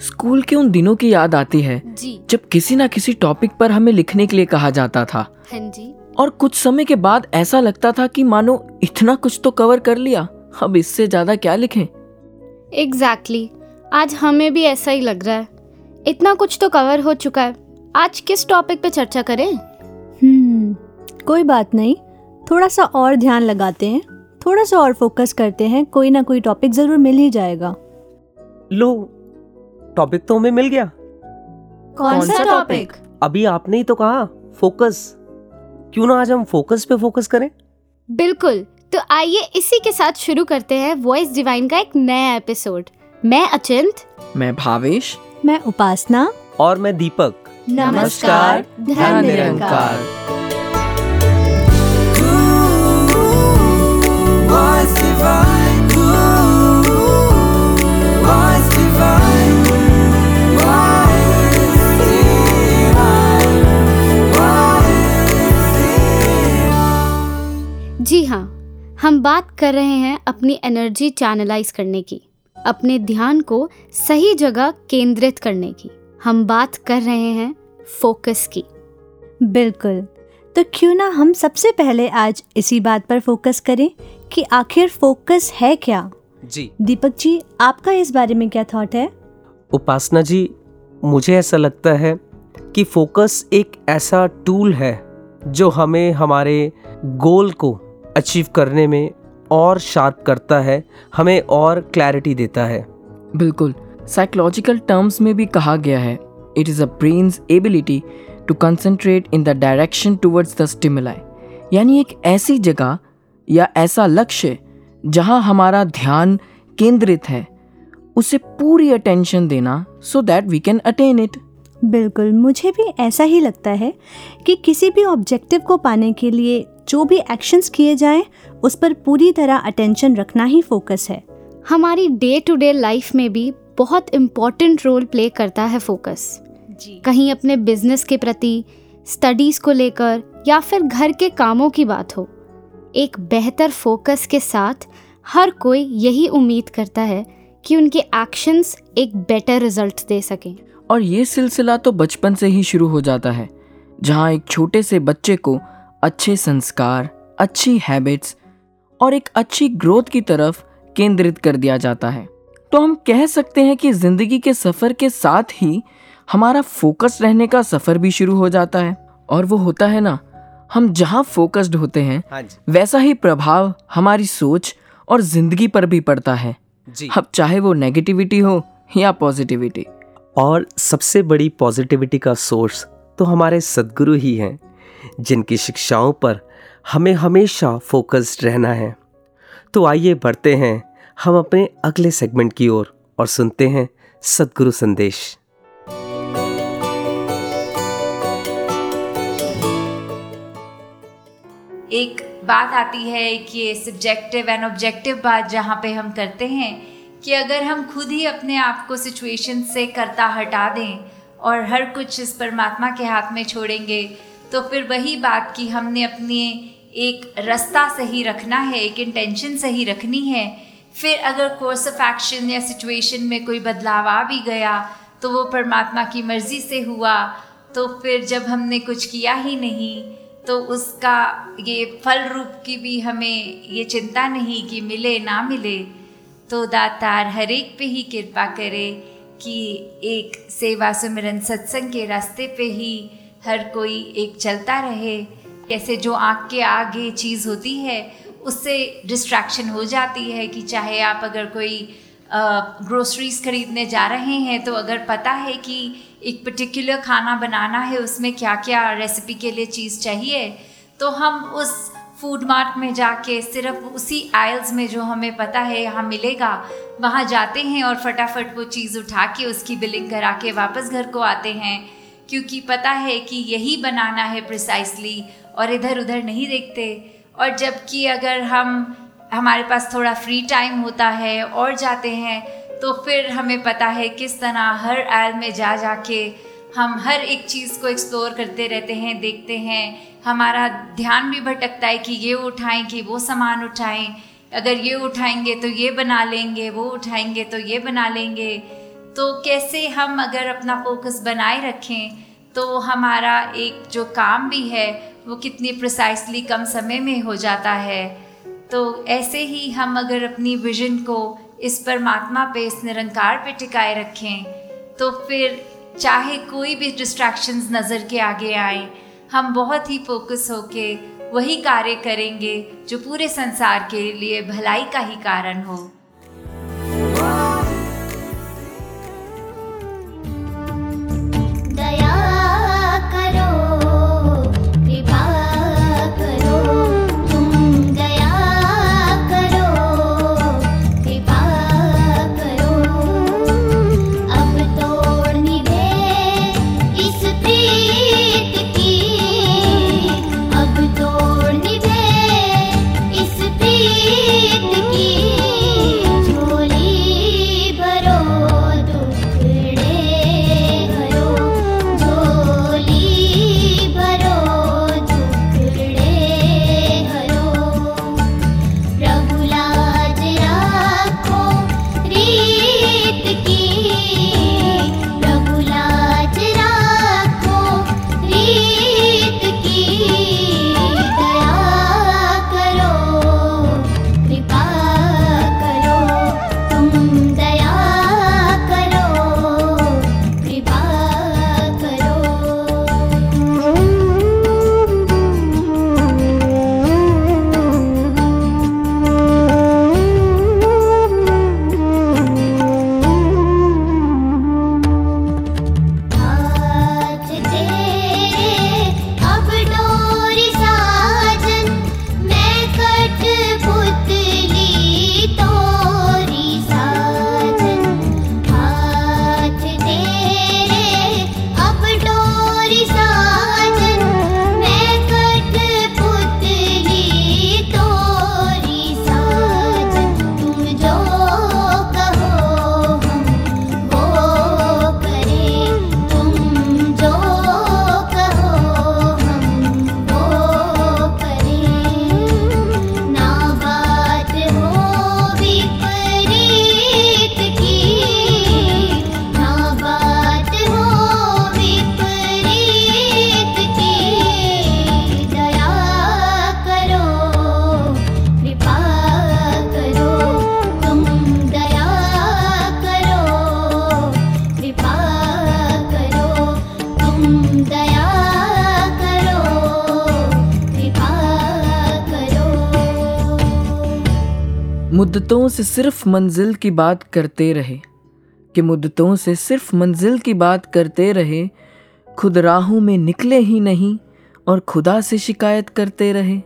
School के उन दिनों की याद आती है जी। जब किसी ना किसी टॉपिक पर हमें लिखने के लिए कहा जाता था। हाँ जी। और कुछ समय के बाद ऐसा लगता था कि मानो इतना कुछ तो कवर कर लिया अब इससे ज़्यादा क्या लिखें? Exactly exactly. आज हमें भी ऐसा ही लग रहा है। इतना कुछ तो कवर हो चुका है। आज किस टॉपिक पे चर्चा करें? हम्म कोई बात नहीं। थोड़ा सा और ध्यान लगाते हैं। थोड़ा सा और फोकस करते हैं। कोई ना कोई टॉपिक ज़रूर मिल ही जाएगा। लो टॉपिक तो हमें मिल गया। कौन सा टॉपिक अभी आपने ही तो कहा फोकस क्यों ना आज हम फोकस पे फोकस करें? बिल्कुल तो आइए इसी के साथ शुरू करते हैं वॉइस डिवाइन का एक नया एपिसोड मैं अचिंत। मैं भावेश। मैं उपासना। और मैं दीपक। नमस्कार, ध्यान निरंकार। Divine, जी हाँ हम बात कर रहे हैं अपनी एनर्जी चैनलाइज करने की अपने ध्यान को सही जगह केंद्रित करने की। हम बात कर रहे हैं फोकस की। बिल्कुल तो क्यों ना हम सबसे पहले आज इसी बात पर फोकस करें कि आखिर फोकस है क्या? जी। दीपक जी आपका इस बारे में क्या थॉट है? उपासना जी मुझे ऐसा लगता है कि फोकस एक ऐसा टूल है जो हमें हमारे गोल को अचीव करने में और शार्प करता है, हमें और क्लैरिटी देता है। बिल्कुल। साइकोलॉजिकल टर्म्स में भी कहा गया है। It is a brain's ability to concentrate in the direction towards the stimuli यानी एक ऐसी जगह या ऐसा लक्ष्य जहाँ हमारा ध्यान केंद्रित है, उसे पूरी अटेंशन देना so that we can attain it बिल्कुल मुझे भी ऐसा ही लगता है कि किसी भी ऑब्जेक्टिव को पाने के लिए जो भी एक्शंस किए जाएँ उस पर पूरी तरह अटेंशन रखना ही फोकस है। हमारी डे टू डे लाइफ में भी बहुत इम्पोर्टेंट रोल प्ले करता है फोकस जी। कहीं अपने बिज़नेस के प्रति स्टडीज़ को लेकर या फिर घर के कामों की बात हो एक बेहतर फोकस के साथ हर कोई यही उम्मीद करता है कि उनके एक्शंस एक बेटर रिज़ल्ट दे सकें। और ये सिलसिला तो बचपन से ही शुरू हो जाता है जहाँ एक छोटे से बच्चे को अच्छे संस्कार अच्छी हैबिट्स और एक अच्छी ग्रोथ की तरफ़ केंद्रित कर दिया जाता है। तो हम कह सकते हैं कि ज़िंदगी के सफ़र के साथ ही हमारा फोकस रहने का सफ़र भी शुरू हो जाता है। और वो होता है ना हम जहाँ फोकस्ड होते हैं हाँ वैसा ही प्रभाव हमारी सोच और ज़िंदगी पर भी पड़ता है। जी। अब चाहे वो नेगेटिविटी हो या पॉजिटिविटी और सबसे बड़ी पॉजिटिविटी का सोर्स तो हमारे सदगुरु ही हैं, जिनकी शिक्षाओं पर हमें हमेशा फोकस्ड रहना है। तो आइए बढ़ते हैं, हम अपने अगले सेगमेंट की ओर और सुनते हैं सदगुरु संदेश। एक बात आती है कि ये सब्जेक्टिव एंड ऑब्जेक्टिव बात जहाँ पे हम करते हैं कि अगर हम खुद ही अपने आप को सिचुएशन से करता हटा दें और हर कुछ इस परमात्मा के हाथ में छोड़ेंगे तो फिर वही बात कि हमने अपने एक रास्ता सही रखना है, एक इंटेंशन सही रखनी है, फिर अगर कोर्स ऑफ़ एक्शन या सिचुएशन में कोई बदलाव आ भी गया तो वो परमात्मा की मर्ज़ी से हुआ तो फिर जब हमने कुछ किया ही नहीं तो उसका ये फल रूप की भी हमें ये चिंता नहीं कि मिले, ना मिले। तो दातार हर एक पे ही कृपा करे कि एक सेवा सुमिरन सत्संग के रास्ते पे ही हर कोई एक चलता रहे। कैसे जो आँख के आगे चीज़ होती है, उससे डिस्ट्रैक्शन हो जाती है कि चाहे आप अगर कोई ग्रोसरीज खरीदने जा रहे हैं तो अगर पता है कि एक पर्टिकुलर खाना बनाना है, उसमें क्या क्या रेसिपी के लिए चीज़ चाहिए तो हम उस फ़ूड मार्ट में जाके सिर्फ़ उसी आयल्स में जो हमें पता है, यहाँ मिलेगा, वहाँ जाते हैं और फटाफट वो चीज़ उठा के उसकी बिलिंग करा के वापस घर को आते हैं, क्योंकि पता है कि यही बनाना है प्रिसाइसली और इधर उधर नहीं देखते। और जबकि अगर हम, हमारे पास थोड़ा फ्री टाइम होता है और जाते हैं तो फिर हमें पता है किस तरह हर आयल में जा जा के हम हर एक चीज़ को एक्सप्लोर करते रहते हैं, देखते हैं। हमारा ध्यान भी भटकता है कि ये उठाएँ, कि वो सामान उठाएँ। अगर ये उठाएँगे तो ये बना लेंगे, वो उठाएँगे तो ये बना लेंगे। तो कैसे हम अगर अपना फोकस बनाए रखें तो हमारा एक जो काम भी है, वो कितनी प्रिसाइसली कम समय में हो जाता है। तो ऐसे ही हम अगर अपनी विजन को इस परमात्मा पे, इस निरंकार पे टिकाए रखें तो फिर चाहे कोई भी डिस्ट्रैक्शंस नज़र के आगे आए, हम बहुत ही फोकस होके वही कार्य करेंगे जो पूरे संसार के लिए भलाई का ही कारण हो। मुद्दतों से सिर्फ़ मंजिल की बात करते रहे कि मुद्दतों से सिर्फ़ मंजिल की बात करते रहे खुद राहों में निकले ही नहीं और खुदा से शिकायत करते रहे।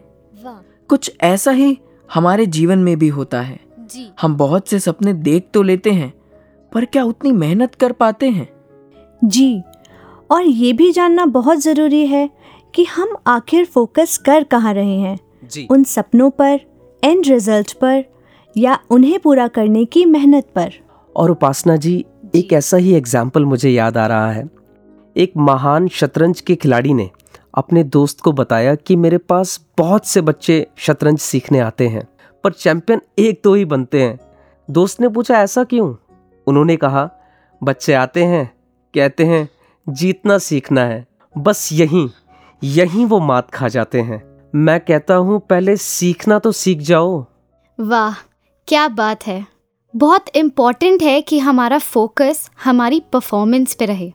कुछ ऐसा ही हमारे जीवन में भी होता है। जी। हम बहुत से सपने देख तो लेते हैं पर क्या उतनी मेहनत कर पाते हैं? जी और ये भी जानना बहुत ज़रूरी है कि हम आखिर फोकस कर कहाँ रहे हैं। जी। उन सपनों पर एंड रिज़ल्ट पर या उन्हें पूरा करने की मेहनत पर। और उपासना जी एक ऐसा ही एग्ज़ाम्पल मुझे याद आ रहा है। एक महान शतरंज के खिलाड़ी ने अपने दोस्त को बताया कि मेरे पास बहुत से बच्चे शतरंज सीखने आते हैं पर चैंपियन एक दो ही बनते हैं। दोस्त ने पूछा ऐसा क्यों? उन्होंने कहा बच्चे आते हैं कहते हैं जीतना सीखना है बस यहीं यहीं वो मात खा जाते हैं। मैं कहता हूँ पहले सीखना तो सीख जाओ। वाह क्या बात है। बहुत इंपॉर्टेंट है कि हमारा फोकस हमारी परफॉर्मेंस पे रहे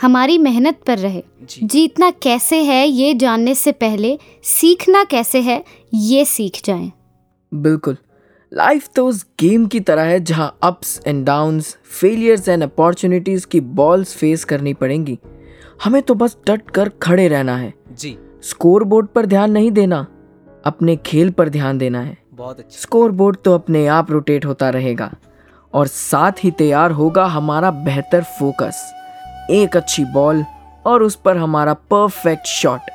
हमारी मेहनत पर रहे। जी। जीतना कैसे है ये जानने से पहले सीखना कैसे है ये सीख जाएँ। बिल्कुल। लाइफ तो उस गेम की तरह है जहाँ ups and downs failures and opportunities की बॉल्स फेस करनी पड़ेंगी। हमें तो बस डट कर खड़े रहना है। जी। स्कोर बोर्ड पर ध्यान नहीं देना अपने खेल पर ध्यान देना है। बहुत अच्छा। स्कोर बोर्ड तो अपने आप रोटेट होता रहेगा और साथ ही तैयार होगा हमारा बेहतर फोकस एक अच्छी बॉल और उस पर हमारा परफेक्ट शॉट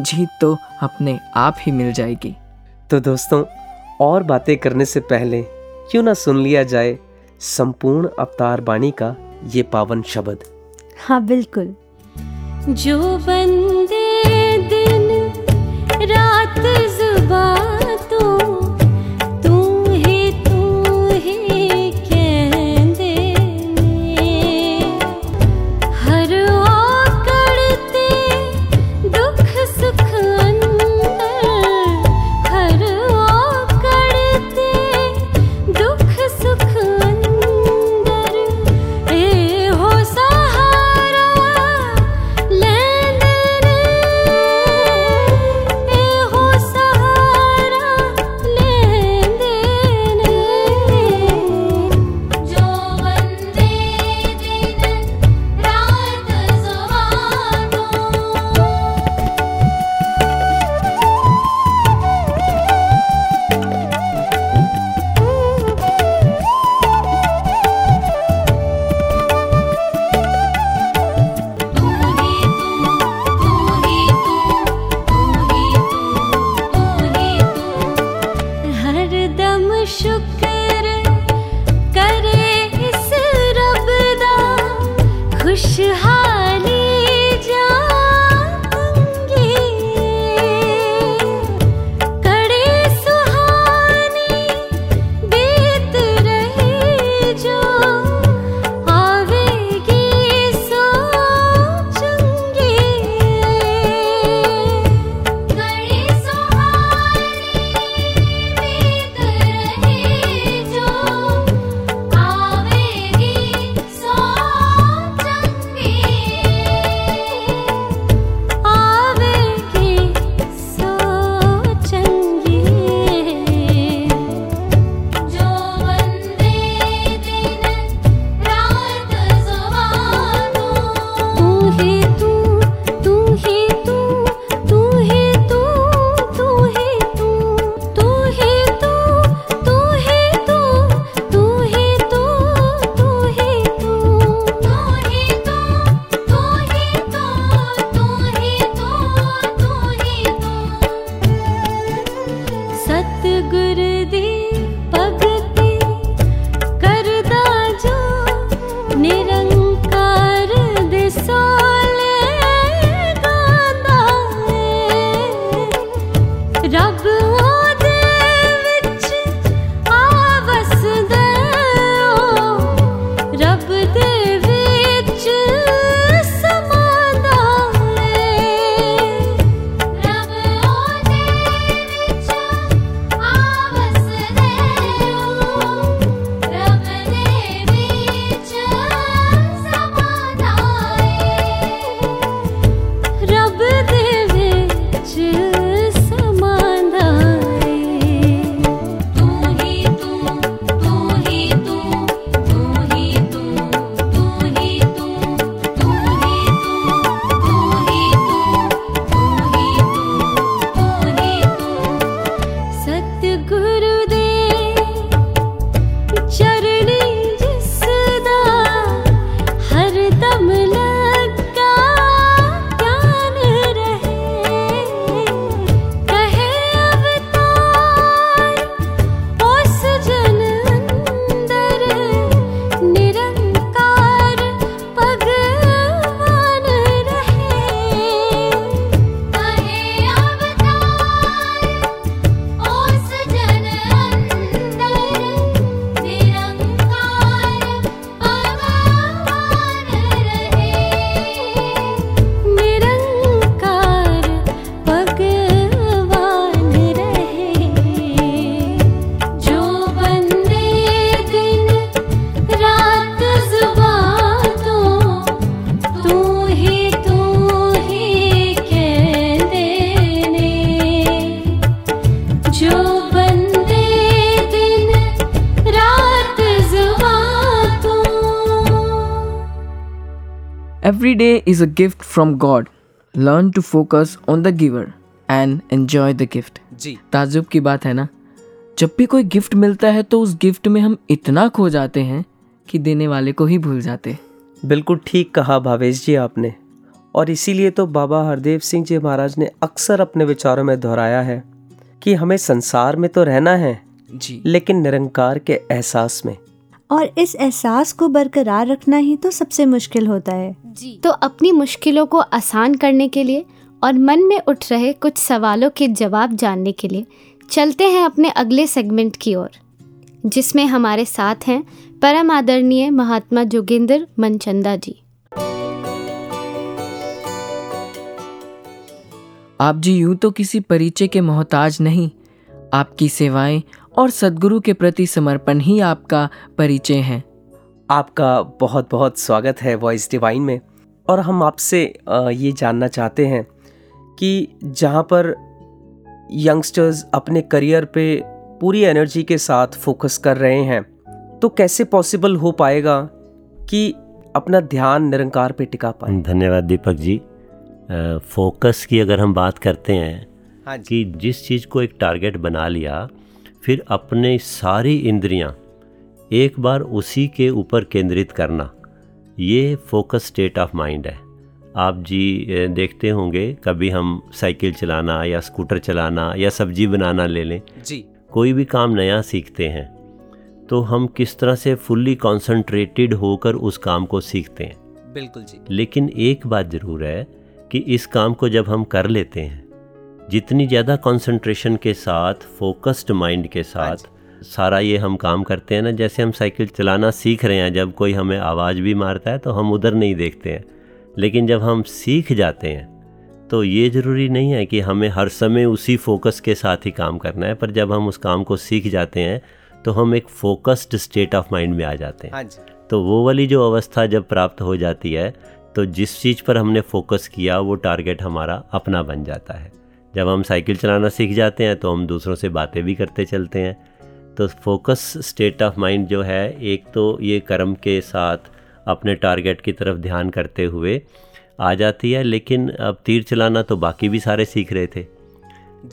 जीत तो अपने आप ही मिल जाएगी। तो दोस्तों और बातें करने से पहले क्यों ना सुन लिया जाए संपूर्ण अवतार बाणी का ये पावन शब्द। हाँ बिल्कुल। जो बंदे दिन रात जुबा तू is a gift from God. Learn to focus on the giver and enjoy the gift. जी। ताजुब की बात है ना? जब भी कोई गिफ्ट मिलता है तो उस गिफ्ट में हम इतना खो जाते हैं कि देने वाले को ही भूल जाते बिल्कुल ठीक कहा भावेश जी आपने। और इसीलिए तो बाबा हरदेव सिंह जी महाराज ने अक्सर अपने विचारों में दोहराया है कि हमें संसार में तो रहना है जी। लेकिन निरंकार के एहसास में। और इस एहसास को बरकरार रखना ही तो सबसे मुश्किल होता है। जी। तो अपनी मुश्किलों को आसान करने के लिए और मन में उठ रहे कुछ सवालों के जवाब जानने के लिए चलते हैं अपने अगले सेगमेंट की ओर जिसमें हमारे साथ हैं परम आदरणीय महात्मा जोगिंदर मनचंदा जी। आप जी यूँ तो किसी परिचय के मोहताज नहीं आपकी सेवाएँ और सदगुरु के प्रति समर्पण ही आपका परिचय है। आपका बहुत बहुत स्वागत है वॉइस डिवाइन में। और हम आपसे ये जानना चाहते हैं कि जहाँ पर यंगस्टर्स अपने करियर पे पूरी एनर्जी के साथ फोकस कर रहे हैं तो कैसे पॉसिबल हो पाएगा कि अपना ध्यान निरंकार पे टिका पाए? धन्यवाद दीपक जी। फोकस की अगर हम बात करते हैं हाँ जी। कि जिस चीज़ को एक टारगेट बना लिया फिर अपने सारी इंद्रियाँ एक बार उसी के ऊपर केंद्रित करना। ये फोकस स्टेट ऑफ़ माइंड है। आप जी देखते होंगे कभी हम साइकिल चलाना या स्कूटर चलाना या सब्ज़ी बनाना ले लें। जी। कोई भी काम नया सीखते हैं तो हम किस तरह से फुल्ली कॉन्सेंट्रेटेड होकर उस काम को सीखते हैं। बिल्कुल जी। लेकिन एक बात ज़रूर है कि इस काम को जब हम कर लेते हैं जितनी ज़्यादा कंसंट्रेशन के साथ फोकस्ड माइंड के साथ सारा ये हम काम करते हैं ना जैसे हम साइकिल चलाना सीख रहे हैं जब कोई हमें आवाज़ भी मारता है तो हम उधर नहीं देखते हैं। लेकिन जब हम सीख जाते हैं तो ये ज़रूरी नहीं है कि हमें हर समय उसी फोकस के साथ ही काम करना है पर जब हम उस काम को सीख जाते हैं तो हम एक फोकस्ड स्टेट ऑफ़ माइंड में आ जाते हैं। हाँ तो वो वाली जो अवस्था जब प्राप्त हो जाती है तो जिस चीज़ पर हमने फोकस किया वो टारगेट हमारा अपना बन जाता है। जब हम साइकिल चलाना सीख जाते हैं तो हम दूसरों से बातें भी करते चलते हैं। तो फोकस स्टेट ऑफ़ माइंड जो है एक तो ये कर्म के साथ अपने टारगेट की तरफ़ ध्यान करते हुए आ जाती है लेकिन अब तीर चलाना तो बाकी भी सारे सीख रहे थे।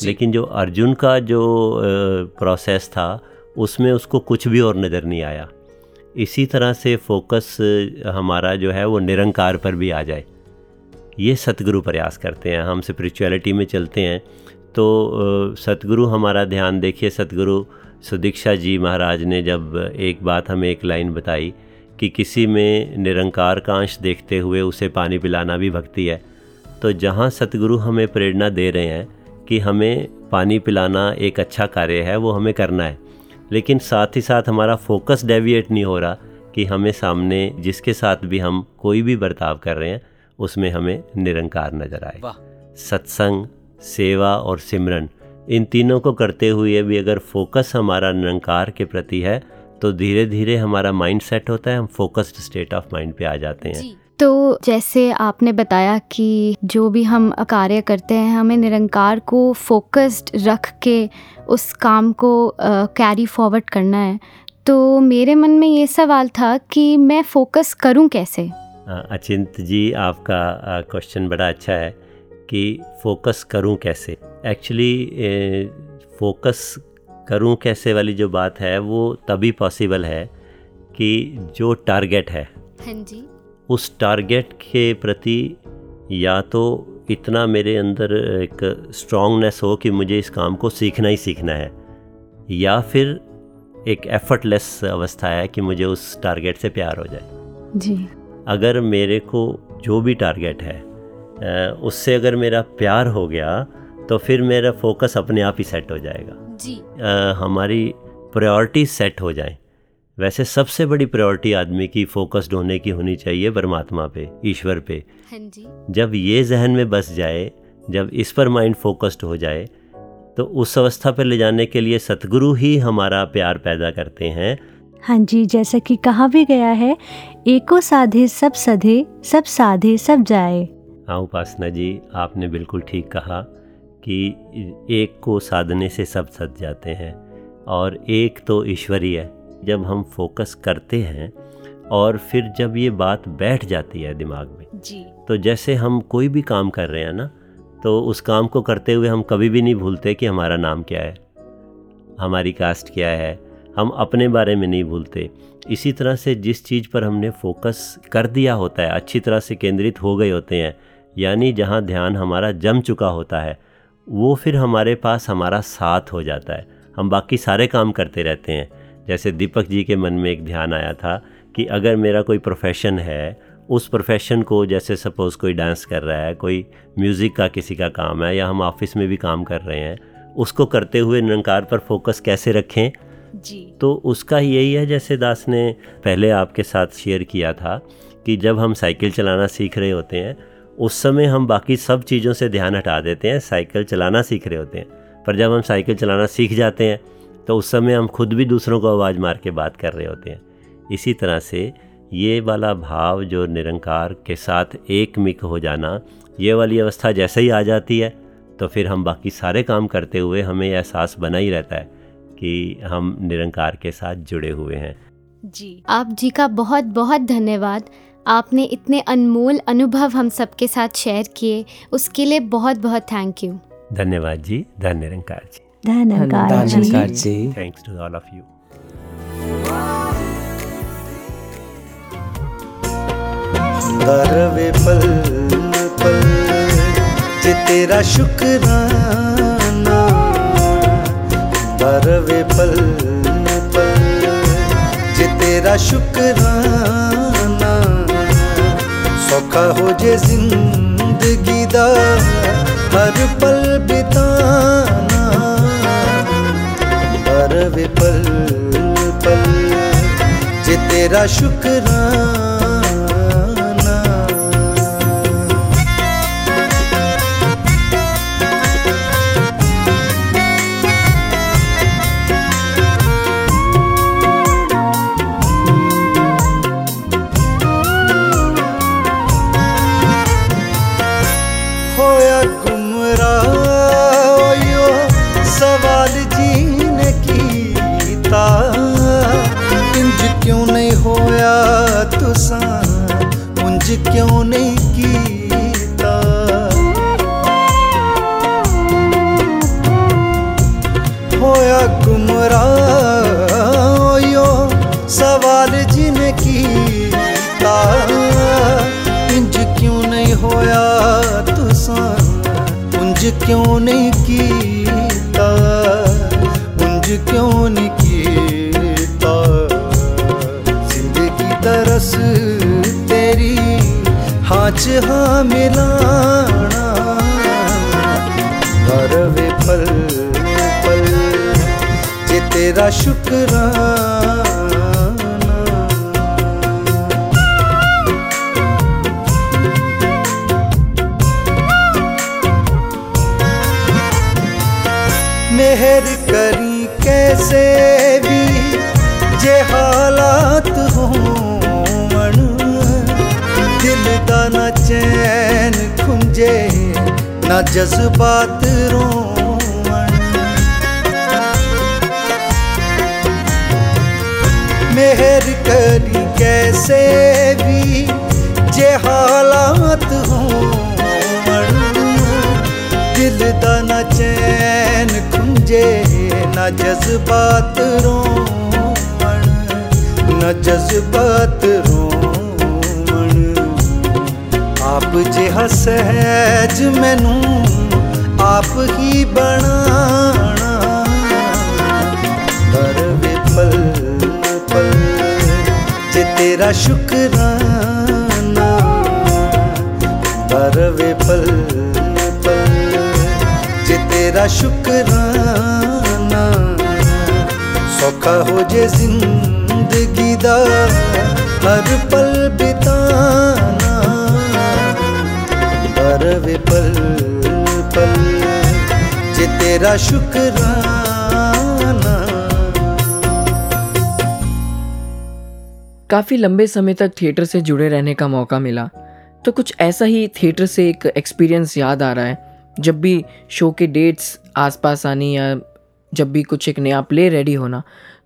लेकिन जो अर्जुन का जो प्रोसेस था उसमें उसको कुछ भी और नज़र नहीं आया। इसी तरह से फोकस हमारा जो है वो निरंकार पर भी आ जाए। ये सतगुरु प्रयास करते हैं, हम स्पिरिचुअलिटी में चलते हैं। तो सतगुरु हमारा ध्यान देखिए, सतगुरु सुदीक्षा जी महाराज ने जब एक बात हमें एक लाइन बताई कि किसी में निरंकार का अंश देखते हुए उसे पानी पिलाना भी भक्ति है तो जहाँ सतगुरु हमें प्रेरणा दे रहे हैं कि हमें पानी पिलाना एक अच्छा कार्य है, वो हमें करना है। लेकिन साथ ही साथ हमारा फोकस डेविएट नहीं हो रहा कि हमें सामने जिसके साथ भी हम कोई भी बर्ताव कर रहे हैं उसमें हमें निरंकार नज़र आए। सत्संग सेवा और सिमरन इन तीनों को करते हुए भी अगर फोकस हमारा निरंकार के प्रति है तो धीरे धीरे हमारा माइंड सेट होता है हम फोकस्ड स्टेट ऑफ़ माइंड पे आ जाते हैं। तो जैसे आपने बताया कि जो भी हम कार्य करते हैं हमें निरंकार को फोकस्ड रख के उस काम को कैरी फॉरवर्ड करना है। तो मेरे मन में ये सवाल था कि मैं फोकस करूँ कैसे? अचिंत जी आपका क्वेश्चन बड़ा अच्छा है कि फोकस करूँ कैसे? एक्चुअली फोकस करूँ कैसे वाली जो बात है वो तभी पॉसिबल है कि जो टारगेट है हाँ जी। उस टारगेट के प्रति या तो इतना मेरे अंदर एक स्ट्रांगनेस हो कि मुझे इस काम को सीखना ही सीखना है या फिर एक एफर्टलेस अवस्था है कि मुझे उस टारगेट से प्यार हो जाए। जी। अगर मेरे को जो भी टारगेट है उससे अगर मेरा प्यार हो गया तो फिर मेरा फोकस अपने आप ही सेट हो जाएगा। जी। अ, हमारी प्रायोरिटी सेट हो जाए। वैसे सबसे बड़ी प्रायोरिटी आदमी की फोकस्ड होने की होनी चाहिए परमात्मा पे ईश्वर पे। हाँ जी। जब ये जहन में बस जाए जब इस पर माइंड फोकस्ड हो जाए तो उस अवस्था पर ले जाने के लिए सतगुरु ही हमारा प्यार पैदा करते हैं। हाँ जी जैसा कि कहा भी गया है एको साधे सब सधे सब साधे सब जाए। हाँ उपासना जी आपने बिल्कुल ठीक कहा कि एक को साधने से सब सज जाते हैं और एक तो ईश्वरीय है। जब हम फोकस करते हैं और फिर जब ये बात बैठ जाती है दिमाग में जी। तो जैसे हम कोई भी काम कर रहे हैं ना तो उस काम को करते हुए हम कभी भी नहीं भूलते कि हमारा नाम क्या है हमारी कास्ट क्या है हम अपने बारे में नहीं भूलते। इसी तरह से जिस चीज़ पर हमने फोकस कर दिया होता है, अच्छी तरह से केंद्रित हो गए होते हैं, यानी जहाँ ध्यान हमारा जम चुका होता है, वो फिर हमारे पास हमारा साथ हो जाता है। हम बाकी सारे काम करते रहते हैं। जैसे दीपक जी के मन में एक ध्यान आया था कि अगर मेरा कोई प्रोफेशन है, उस प्रोफेशन को जैसे सपोज़ कोई डांस कर रहा है, कोई म्यूज़िक का किसी का काम है, या हम ऑफ़िस में भी काम कर रहे हैं, उसको करते हुए निरंकार पर फोकस कैसे रखें? जी। तो उसका यही है जैसे दास ने पहले आपके साथ शेयर किया था कि जब हम साइकिल चलाना सीख रहे होते हैं, उस समय हम बाकी सब चीज़ों से ध्यान हटा देते हैं, साइकिल चलाना सीख रहे होते हैं। पर जब हम साइकिल चलाना सीख जाते हैं तो उस समय हम खुद भी दूसरों को आवाज़ मार के बात कर रहे होते हैं। इसी तरह से ये वाला भाव जो निरंकार के साथ एक मिक हो जाना, ये वाली अवस्था जैसे ही आ जाती है तो फिर हम बाकी सारे काम करते हुए हमें एहसास बना ही रहता है कि हम निरंकार के साथ जुड़े हुए हैं। जी। आप जी का बहुत बहुत धन्यवाद। आपने इतने अनमोल अनुभव हम सबके साथ शेयर किए। उसके लिए बहुत बहुत थैंक यू। धन्यवाद जी। धन निरंकार जी। धन्यवाद जी। Thanks to all of you पल पल जे तेरा शुक्राना रवे पल पल, जे तेरा शुक्राना सौखा हो जे ज़िंदगी दा, हर पल बिताना। रवे पल पल, जे तेरा शुक्राना मेहर करी कैसे भी जे हालात होवन दिल का ना चैन खुंजे, ना जज्बात रो ਮਿਹਰ ਕਰੀ ਕੈਸੇ ਵੀ ਜੇ ਹਾਲਾਤ ਹੋਵਣ ਦਿਲ ਦਾ ਨਾ ਚੈਨ ਖੁੰਝੇ ਨਾ ਜਜ਼ਬਾਤ ਰੋਵਣ ਨਾ ਜਜ਼ਬਾਤ ਰੋਵਣ ਆਪ ਜਿਹਾ ਸਹਿਜ ਮੈਨੂੰ ਆਪ ਹੀ ਬਣਾਣਾ तेरा शुक्राना बरवे पल पल। जे तेरा शुक्राना सौखा हो जे ज़िंदगी दा, हर पल बिताना। बरवे पल पल। जे तेरा शुक्राना काफ़ी लंबे समय तक थिएटर से जुड़े रहने का मौका मिला। तो कुछ ऐसा ही थिएटर से एक एक्सपीरियंस याद आ रहा है। जब भी शो के डेट्स आसपास आनी या जब भी कुछ एक नया प्ले रेडी होना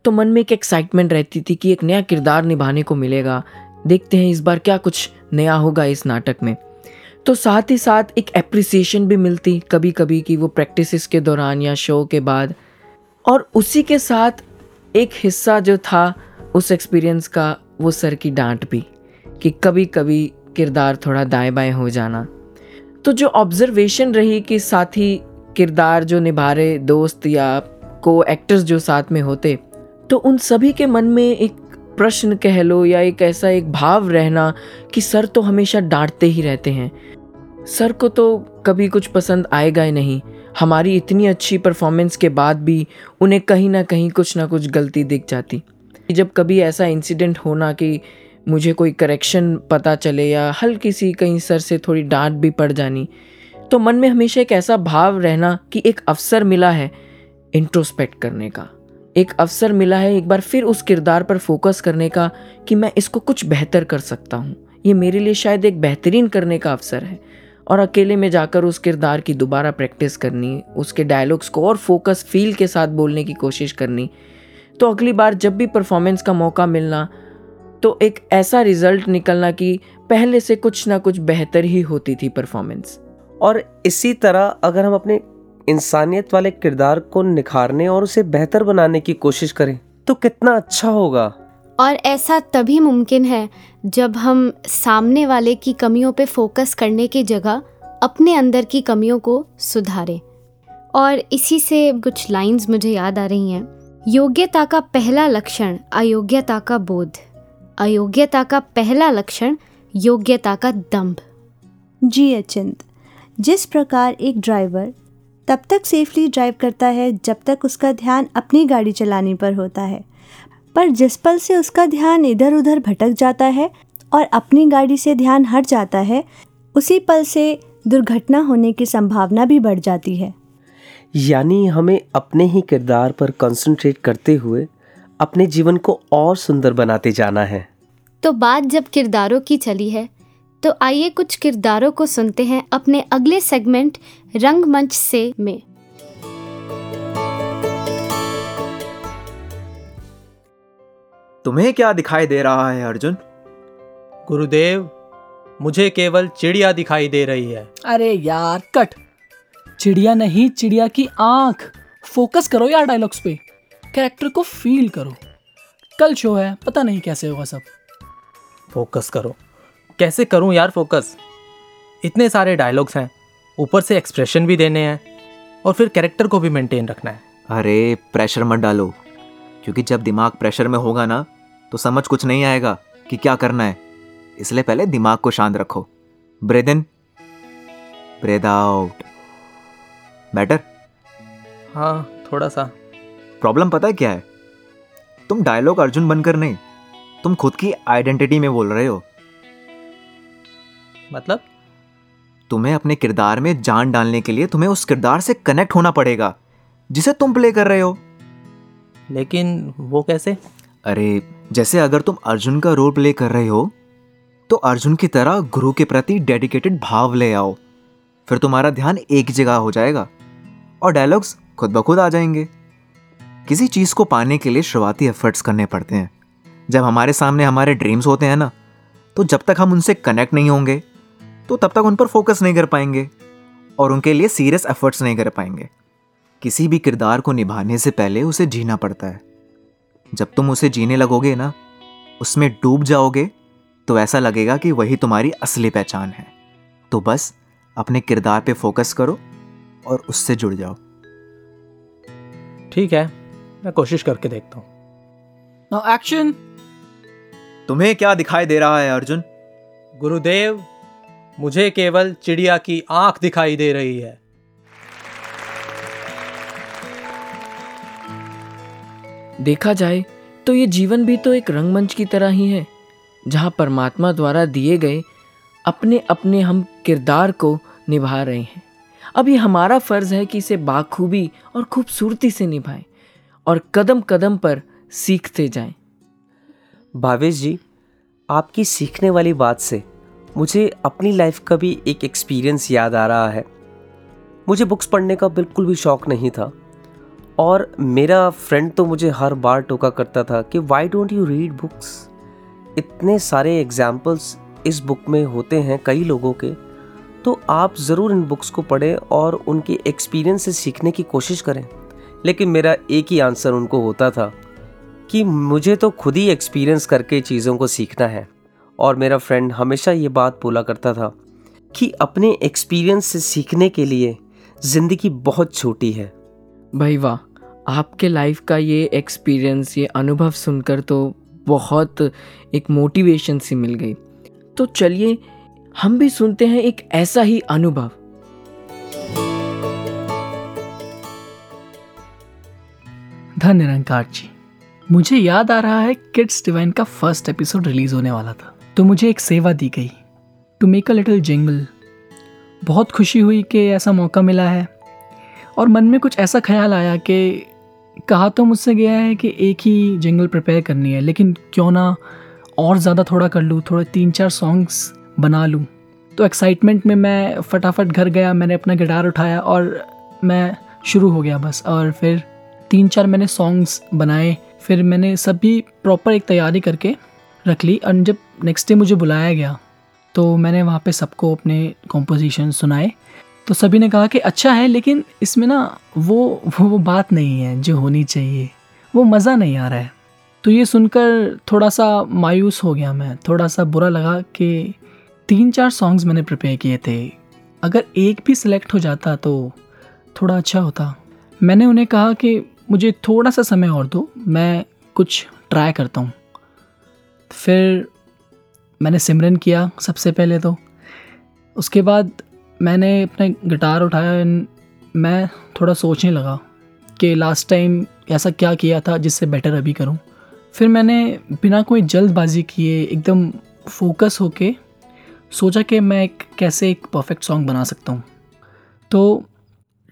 तो मन में एक एक्साइटमेंट रहती थी कि एक नया किरदार निभाने को मिलेगा। देखते हैं इस बार क्या कुछ नया होगा इस नाटक में। तो साथ ही साथ एक एप्रिसिएशन भी मिलती कभी कभी कि वो प्रैक्टिसेस के दौरान या शो के बाद। और उसी के साथ एक हिस्सा जो था उस एक्सपीरियंस का वो सर की डांट भी, कि कभी कभी किरदार थोड़ा दाएँ बाएँ हो जाना। तो जो ऑब्जर्वेशन रही कि साथी किरदार जो निभा रहे दोस्त या को एक्टर्स जो साथ में होते तो उन सभी के मन में एक प्रश्न कह लो या एक ऐसा एक भाव रहना कि सर तो हमेशा डांटते ही रहते हैं। सर को तो कभी कुछ पसंद आएगा ही नहीं। हमारी इतनी अच्छी परफॉर्मेंस के बाद भी उन्हें कहीं ना कहीं कुछ ना कुछ गलती दिख जाती। जब कभी ऐसा इंसिडेंट होना कि मुझे कोई करेक्शन पता चले या हल्की सी कहीं सर से थोड़ी डांट भी पड़ जानी तो मन में हमेशा एक ऐसा भाव रहना कि एक अवसर मिला है इंट्रोस्पेक्ट करने का। एक अवसर मिला है एक बार फिर उस किरदार पर फोकस करने का कि मैं इसको कुछ बेहतर कर सकता हूँ। ये मेरे लिए शायद एक बेहतरीन करने का अवसर है। और अकेले में जाकर उस किरदार की दोबारा प्रैक्टिस करनी, उसके डायलॉग्स को और फोकस फील के साथ बोलने की कोशिश करनी तो अगली बार जब भी परफॉर्मेंस का मौका मिलना तो एक ऐसा रिज़ल्ट निकलना कि पहले से कुछ ना कुछ बेहतर ही होती थी परफॉर्मेंस और इसी तरह अगर हम अपने इंसानियत वाले किरदार को निखारने और उसे बेहतर बनाने की कोशिश करें तो कितना अच्छा होगा। और ऐसा तभी मुमकिन है जब हम सामने वाले की कमियों पे फोकस करने की जगह अपने अंदर की कमियों को सुधारें। और इसी से कुछ लाइंस मुझे याद आ रही हैं। योग्यता का पहला लक्षण, अयोग्यता का बोध। अयोग्यता का पहला लक्षण, योग्यता का दम्भ। जी अचिंत, जिस प्रकार एक ड्राइवर तब तक सेफली ड्राइव करता है, जब तक उसका ध्यान अपनी गाड़ी चलाने पर होता है। पर जिस पल से उसका ध्यान इधर उधर भटक जाता है और अपनी गाड़ी से ध्यान हट जाता है, उसी पल से दुर्घटना होने की संभावना भी बढ़ जाती है। यानी हमें अपने ही किरदार पर कंसंट्रेट करते हुए अपने जीवन को और सुंदर बनाते जाना है। तो बात जब किरदारों की चली है तो आइए कुछ किरदारों को सुनते हैं अपने अगले सेगमेंट रंगमंच से में। तुम्हें क्या दिखाई दे रहा है अर्जुन? गुरुदेव मुझे केवल चिड़िया दिखाई दे रही है। अरे यार कट। चिड़िया नहीं चिड़िया की आँख। फोकस करो यार डायलॉग्स पे। कैरेक्टर को फील करो। कल शो है पता नहीं कैसे होगा सब। फोकस करो। कैसे करूँ यार फोकस इतने सारे डायलॉग्स हैं। ऊपर से एक्सप्रेशन भी देने हैं। और फिर कैरेक्टर को भी मेंटेन रखना है। अरे प्रेशर मत डालो। क्योंकि जब दिमाग प्रेशर में होगा ना तो समझ कुछ नहीं आएगा कि क्या करना है। इसलिए पहले दिमाग को शांत रखो। Breathe in breathe out better हाँ थोड़ा सा। प्रॉब्लम पता है क्या है? तुम डायलॉग अर्जुन बनकर नहीं तुम खुद की आइडेंटिटी में बोल रहे हो। मतलब? तुम्हें अपने किरदार में जान डालने के लिए तुम्हें उस किरदार से कनेक्ट होना पड़ेगा जिसे तुम प्ले कर रहे हो। लेकिन वो कैसे? अरे जैसे अगर तुम अर्जुन का रोल प्ले कर रहे हो तो अर्जुन की तरह गुरु के प्रति डेडिकेटेड भाव ले आओ। फिर तुम्हारा ध्यान एक जगह हो जाएगा। और डायलॉग्स खुद ब खुद आ जाएँगे। किसी चीज़ को पाने के लिए शुरुआती एफर्ट्स करने पड़ते हैं। जब हमारे सामने हमारे ड्रीम्स होते हैं ना तो जब तक हम उनसे कनेक्ट नहीं होंगे तो तब तक उन पर फोकस नहीं कर पाएँगे और उनके लिए सीरियस एफर्ट्स नहीं कर पाएँगे। किसी भी किरदार को निभाने से पहले उसे जीना पड़ता है। जब तुम उसे जीने लगोगे ना, उसमें डूब जाओगे तो ऐसा लगेगा कि वही तुम्हारी असली पहचान है। तो बस, अपने किरदार पे फोकस करो और उससे जुड़ जाओ। ठीक है मैं कोशिश करके देखता हूँ। नाउ एक्शन तुम्हें क्या दिखाई दे रहा है अर्जुन? गुरुदेव मुझे केवल चिड़िया की आँख दिखाई दे रही है। देखा जाए तो ये जीवन भी तो एक रंगमंच की तरह ही है जहाँ परमात्मा द्वारा दिए गए अपने अपने हम किरदार को निभा रहे हैं। अब ये हमारा फ़र्ज़ है कि इसे बाखूबी और खूबसूरती से निभाएँ और कदम कदम पर सीखते जाएँ। भावेश जी, आपकी सीखने वाली बात से मुझे अपनी लाइफ का भी एक एक्सपीरियंस याद आ रहा है। मुझे बुक्स पढ़ने का बिल्कुल भी शौक नहीं था और मेरा फ्रेंड तो मुझे हर बार टोका करता था कि why don't you read books इतने सारे एग्जाम्पल्स इस बुक में होते हैं कई लोगों के। तो आप ज़रूर इन बुक्स को पढ़ें और उनके एक्सपीरियंस से सीखने की कोशिश करें। लेकिन मेरा एक ही आंसर उनको होता था कि मुझे तो खुद ही एक्सपीरियंस करके चीज़ों को सीखना है। और मेरा फ्रेंड हमेशा ये बात बोला करता था कि अपने एक्सपीरियंस से सीखने के लिए ज़िंदगी बहुत छोटी है। भाई वाह, आपके लाइफ का ये एक्सपीरियंस ये अनुभव सुनकर तो बहुत एक मोटिवेशन सी मिल गई। तो चलिए हम भी सुनते हैं एक ऐसा ही अनुभव। धन निरंकार जी, मुझे याद आ रहा है किड्स डिवाइन का फ़र्स्ट एपिसोड रिलीज़ होने वाला था। तो मुझे एक सेवा दी गई। To make a little jingle. बहुत खुशी हुई कि ऐसा मौका मिला है। और मन में कुछ ऐसा ख्याल आया कि कहा तो मुझसे गया है कि एक ही जिंगल प्रिपेयर करनी है, लेकिन क्यों ना और ज़्यादा थोड़ा कर लूँ, थोड़े तीन चार सॉन्ग्स बना लूँ। तो एक्साइटमेंट में मैं फटाफट घर गया, मैंने अपना गिटार उठाया और मैं शुरू हो गया बस। और फिर तीन चार मैंने सॉन्ग्स बनाए, फिर मैंने सभी प्रॉपर एक तैयारी करके रख ली। और जब नेक्स्ट डे मुझे बुलाया गया तो मैंने वहाँ पे सबको अपने कॉम्पोजिशन सुनाए। तो सभी ने कहा कि अच्छा है, लेकिन इसमें ना वो वो वो बात नहीं है जो होनी चाहिए। वो मज़ा नहीं आ रहा है। तो ये सुनकर थोड़ा सा मायूस हो गया मैं। थोड़ा सा बुरा लगा कि तीन चार सॉन्ग्स मैंने प्रिपेयर किए थे। अगर एक भी सिलेक्ट हो जाता तो थोड़ा अच्छा होता। मैंने उन्हें कहा कि मुझे थोड़ा सा समय और दो, मैं कुछ ट्राई करता हूँ। फिर मैंने सिमरन किया सबसे पहले तो। उसके बाद मैंने अपने गिटार उठाया and मैं थोड़ा सोचने लगा कि लास्ट टाइम ऐसा क्या किया था जिससे बेटर अभी करूँ। फिर मैंने बिना कोई जल्दबाजी किए एकदम फोकस होके सोचा कि मैं एक कैसे एक परफेक्ट सॉन्ग बना सकता हूँ। तो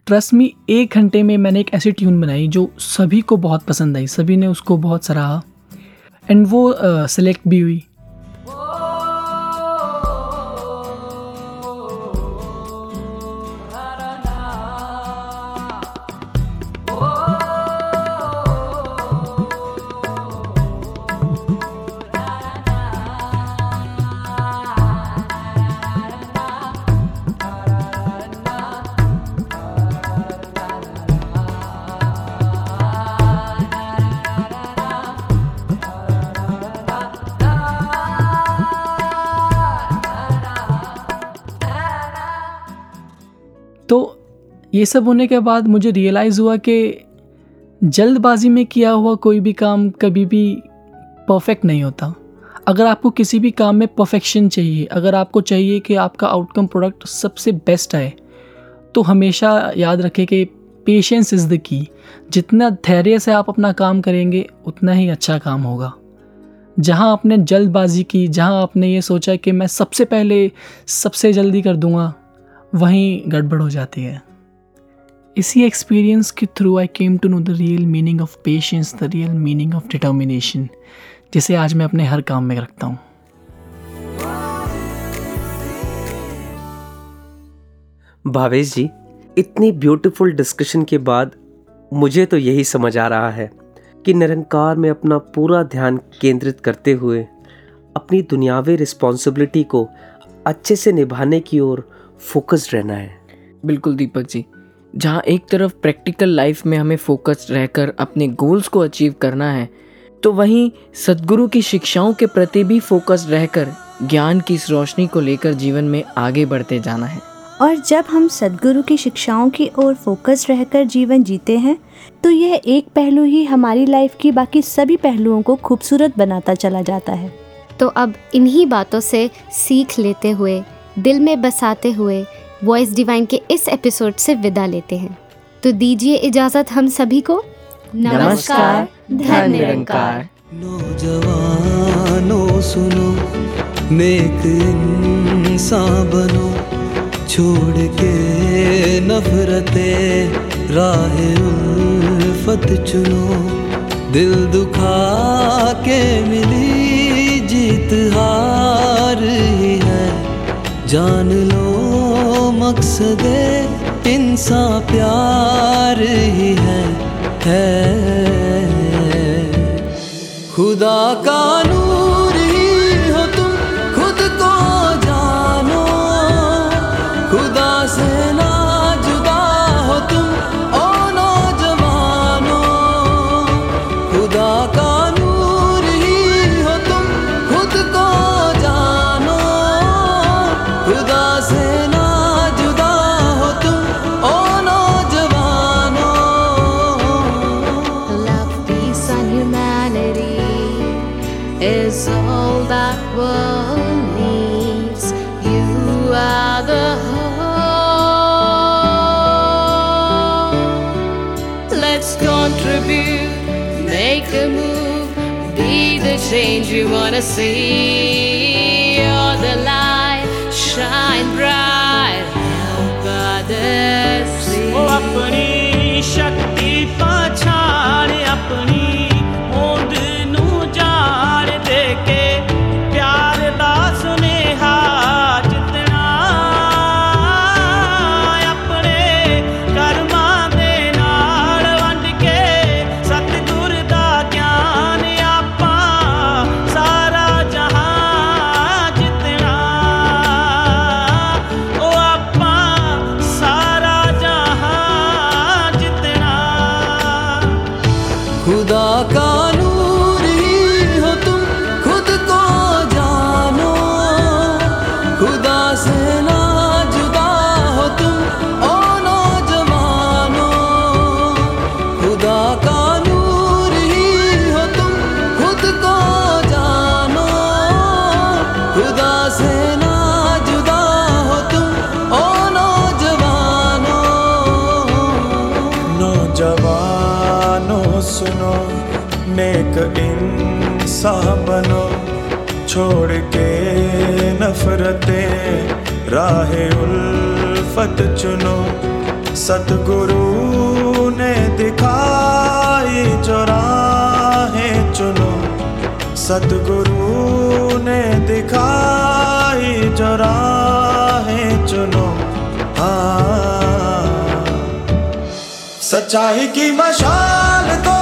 ट्रस्ट मी एक घंटे में मैंने एक ऐसी ट्यून बनाई जो सभी को बहुत पसंद आई सभी ने उसको बहुत सराहा। एंड वो सेलेक्ट uh, भी हुई। ये सब होने के बाद मुझे रियलाइज़ हुआ कि जल्दबाजी में किया हुआ कोई भी काम कभी भी परफेक्ट नहीं होता। अगर आपको किसी भी काम में परफेक्शन चाहिए, अगर आपको चाहिए कि आपका आउटकम प्रोडक्ट सबसे बेस्ट आए तो हमेशा याद रखें कि पेशेंस इज़ द की जितना धैर्य से आप अपना काम करेंगे, उतना ही अच्छा काम होगा। जहाँ आपने जल्दबाजी की, जहाँ आपने ये सोचा कि मैं सबसे पहले सबसे जल्दी कर दूँगा, वहीं गड़बड़ हो जाती है। इसी एक्सपीरियंस के through I came to know the real meaning of patience the real meaning of determination जिसे आज मैं अपने हर काम में रखता हूँ। भावेश जी इतनी ब्यूटीफुल डिस्कशन के बाद मुझे तो यही समझ आ रहा है कि निरंकार में अपना पूरा ध्यान केंद्रित करते हुए अपनी दुनियावी रिस्पॉन्सिबिलिटी को अच्छे से निभाने की ओर फोकस्ड रहना है। बिल्कुल दीपक जी जहाँ एक तरफ़ प्रैक्टिकल लाइफ में हमें फोकस्ड रहकर अपने गोल्स को अचीव करना है तो वहीं सदगुरु की शिक्षाओं के प्रति भी फोकस्ड रहकर ज्ञान की इस रोशनी को लेकर जीवन में आगे बढ़ते जाना है। और जब हम सदगुरु की शिक्षाओं की ओर फोकस रहकर जीवन जीते हैं तो यह एक पहलू ही हमारी लाइफ की बाकी सभी पहलुओं को खूबसूरत बनाता चला जाता है। तो अब इन्हीं बातों से सीख लेते हुए दिल में बसाते हुए वॉइस डिवाइन के इस एपिसोड से विदा लेते हैं। तो दीजिए इजाज़त हम सभी को। नमस्कार धन निरंकार नौजवानों सुनो नेक इंसान बनो छोड़ के नफरते राह उल्फत चुनो। दिल दुखा के मिली जीत हार ही है। जान लो मकसद इंसान प्यार ही है है। खुदा का नूर contribute, make a move, be the change you wanna see. खुदा से ना नफरतें राह उल्फत चुनो। सतगुरु ने दिखाई जो चुनो। सतगुरु ने दिखाई जो चुनो। हाँ। सच्चाई की मशाल तो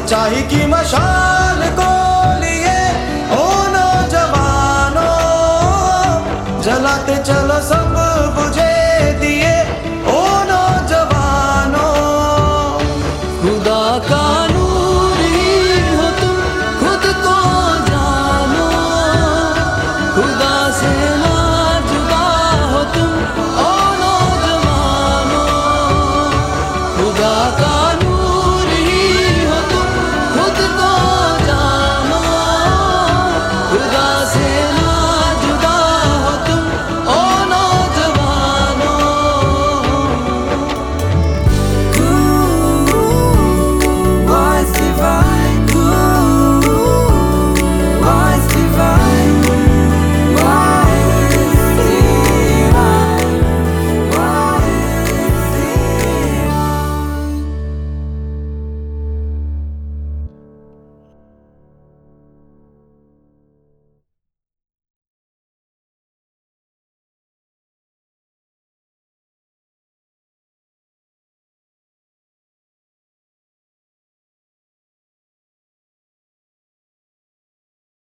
सच्चाई की मशाल को लिए ओ नौजवानों जलाते चलो सब बुझे दिए।